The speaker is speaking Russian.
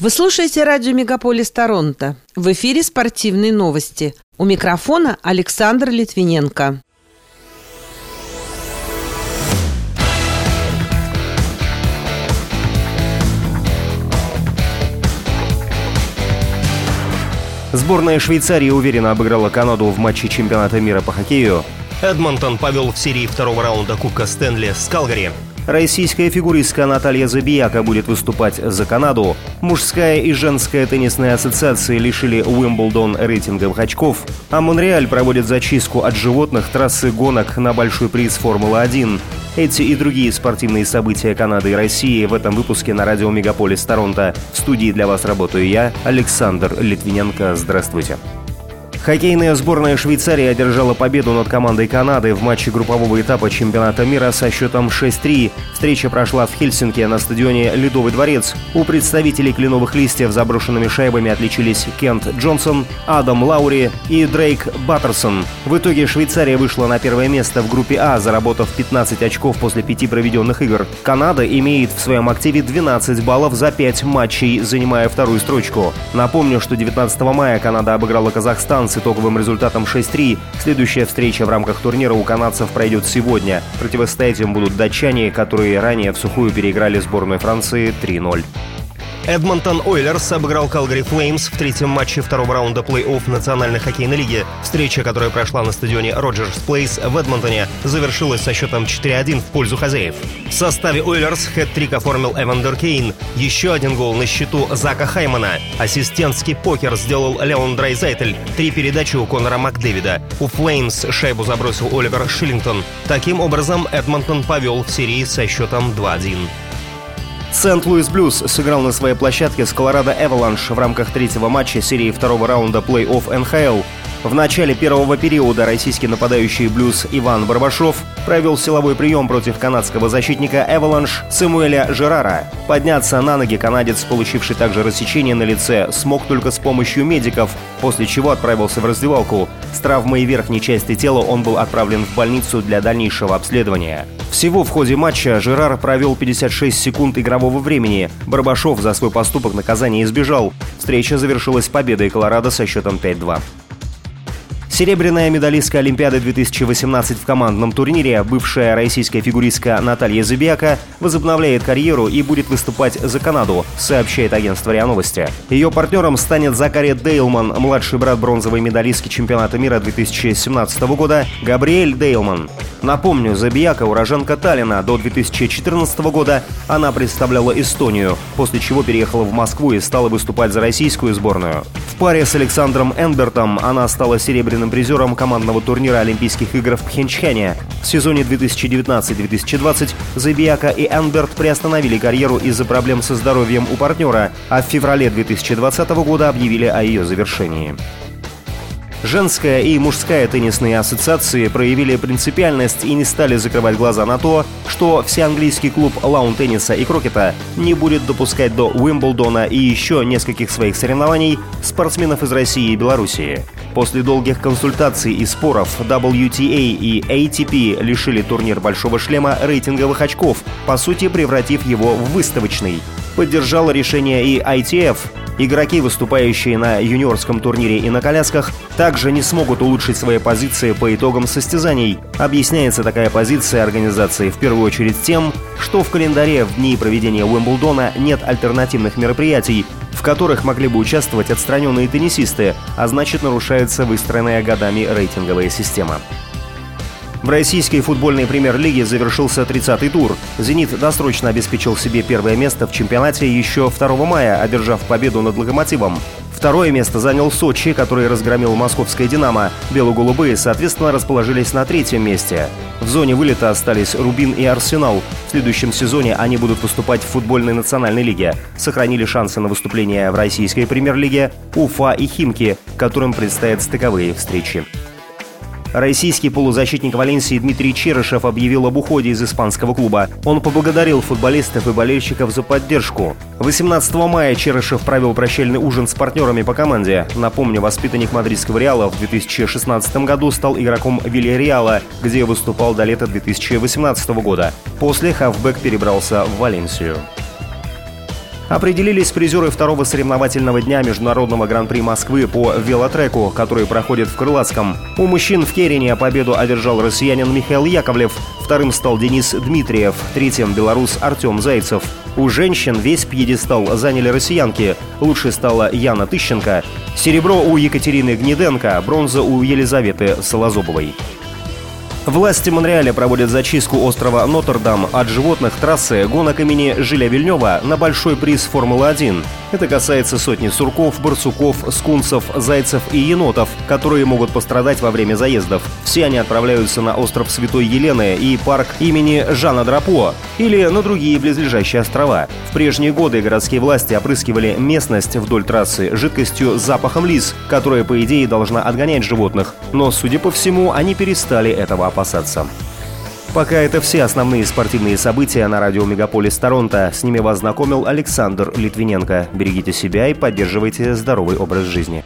Вы слушаете радио «Мегаполис Торонто». В эфире спортивные новости. У микрофона Александр Литвиненко. Сборная Швейцарии уверенно обыграла Канаду в матче чемпионата мира по хоккею. Эдмонтон повел в серии второго раунда Кубка Стэнли с Калгари. Российская фигуристка Наталья Забияка будет выступать за Канаду. Мужская и женская теннисные ассоциации лишили Уимблдон рейтинговых очков. А Монреаль проводит зачистку от животных трассы гонок на большой приз Формулы-1. Эти и другие спортивные события Канады и России в этом выпуске на радио Мегаполис Торонто. В студии для вас работаю я, Александр Литвиненко. Здравствуйте. Хоккейная сборная Швейцарии одержала победу над командой Канады в матче группового этапа чемпионата мира со счетом 6-3. Встреча прошла в Хельсинки на стадионе «Ледовый дворец». У представителей кленовых листьев заброшенными шайбами отличились Кент Джонсон, Адам Лаури и Дрейк Баттерсон. В итоге Швейцария вышла на первое место в группе А, заработав 15 очков после пяти проведенных игр. Канада имеет в своем активе 12 баллов за 5 матчей, занимая вторую строчку. Напомню, что 19 мая Канада обыграла Казахстан с итоговым результатом 6-3. Следующая встреча в рамках турнира у канадцев пройдет сегодня. Противостоять им будут датчане, которые ранее в сухую переиграли сборную Франции 3-0. Эдмонтон Ойлерс обыграл Калгари Флеймс в третьем матче второго раунда плей-офф Национальной хоккейной лиги. Встреча, которая прошла на стадионе Роджерс Плейс в Эдмонтоне, завершилась со счетом 4-1 в пользу хозяев. В составе Ойлерс хэт-трик оформил Эвандер Кейн. Еще один гол на счету Зака Хаймана. Ассистентский покер сделал Леон Драйзайтель. Три передачи у Конора Макдэвида. У Флеймс шайбу забросил Оливер Шиллингтон. Таким образом, Эдмонтон повел в серии со счетом 2-1. Сент-Луис Блюз сыграл на своей площадке с Колорадо Эваланш в рамках третьего матча серии второго раунда плей-офф НХЛ. В начале первого периода российский нападающий блюз Иван Барбашов провел силовой прием против канадского защитника «Эваланш» Самуэля Жерара. Подняться на ноги канадец, получивший также рассечение на лице, смог только с помощью медиков, после чего отправился в раздевалку. С травмой верхней части тела он был отправлен в больницу для дальнейшего обследования. Всего в ходе матча Жерар провел 56 секунд игрового времени. Барбашов за свой поступок наказания избежал. Встреча завершилась победой Колорадо со счетом 5-2. Серебряная медалистка Олимпиады 2018 в командном турнире, бывшая российская фигуристка Наталья Зубяка, возобновляет карьеру и будет выступать за Канаду, сообщает агентство РИА Новости. Ее партнером станет Закари Дейлман, младший брат бронзовой медалистки чемпионата мира 2017 года Габриэль Дейлман. Напомню, Забияка – уроженка Таллина. До 2014 года она представляла Эстонию, после чего переехала в Москву и стала выступать за российскую сборную. Паре с Александром Энбертом она стала серебряным призером командного турнира Олимпийских игр в Пхенчхане. В сезоне 2019-2020 Забияка и Энберт приостановили карьеру из-за проблем со здоровьем у партнера, а в феврале 2020 года объявили о ее завершении. Женская и мужская теннисные ассоциации проявили принципиальность и не стали закрывать глаза на то, что всеанглийский клуб лаун-тенниса и крокета не будет допускать до Уимблдона и еще нескольких своих соревнований спортсменов из России и Белоруссии. После долгих консультаций и споров WTA и ATP лишили турнир «Большого шлема» рейтинговых очков, по сути превратив его в выставочный. Поддержало решение и ITF, Игроки, выступающие на юниорском турнире и на колясках, также не смогут улучшить свои позиции по итогам состязаний. Объясняется такая позиция организации в первую очередь тем, что в календаре в дни проведения Уимблдона нет альтернативных мероприятий, в которых могли бы участвовать отстраненные теннисисты, а значит нарушается выстроенная годами рейтинговая система. В российской футбольной премьер-лиге завершился 30-й тур. «Зенит» досрочно обеспечил себе первое место в чемпионате еще 2 мая, одержав победу над «Локомотивом». Второе место занял Сочи, который разгромил московское «Динамо». Бело-голубые, соответственно, расположились на третьем месте. В зоне вылета остались «Рубин» и «Арсенал». В следующем сезоне они будут выступать в футбольной национальной лиге. Сохранили шансы на выступление в российской премьер-лиге Уфа и Химки, которым предстоят стыковые встречи. Российский полузащитник Валенсии Дмитрий Черышев объявил об уходе из испанского клуба. Он поблагодарил футболистов и болельщиков за поддержку. 18 мая Черышев провел прощальный ужин с партнерами по команде. Напомню, воспитанник мадридского Реала в 2016 году стал игроком Вильяреала, где выступал до лета 2018 года. После хавбэк перебрался в Валенсию. Определились призеры второго соревновательного дня Международного гран-при Москвы по велотреку, который проходит в Крылатском. У мужчин в Керене победу одержал россиянин Михаил Яковлев, вторым стал Денис Дмитриев, третьим белорус Артем Зайцев. У женщин весь пьедестал заняли россиянки. Лучшей стала Яна Тыщенко. Серебро у Екатерины Гнеденко, бронза у Елизаветы Солозобовой. Власти Монреаля проводят зачистку острова Нотр-Дам от животных трассы гонок имени Жиля Вильнева на большой приз Формулы-1. Это касается сотни сурков, барсуков, скунсов, зайцев и енотов, которые могут пострадать во время заездов. Все они отправляются на остров Святой Елены и парк имени Жана Драпо или на другие близлежащие острова. В прежние годы городские власти опрыскивали местность вдоль трассы жидкостью с запахом лис, которая, по идее, должна отгонять животных. Но, судя по всему, они перестали этого опасаться. Пока это все основные спортивные события на радио Мегаполис Торонто. С ними вас знакомил Александр Литвиненко. Берегите себя и поддерживайте здоровый образ жизни.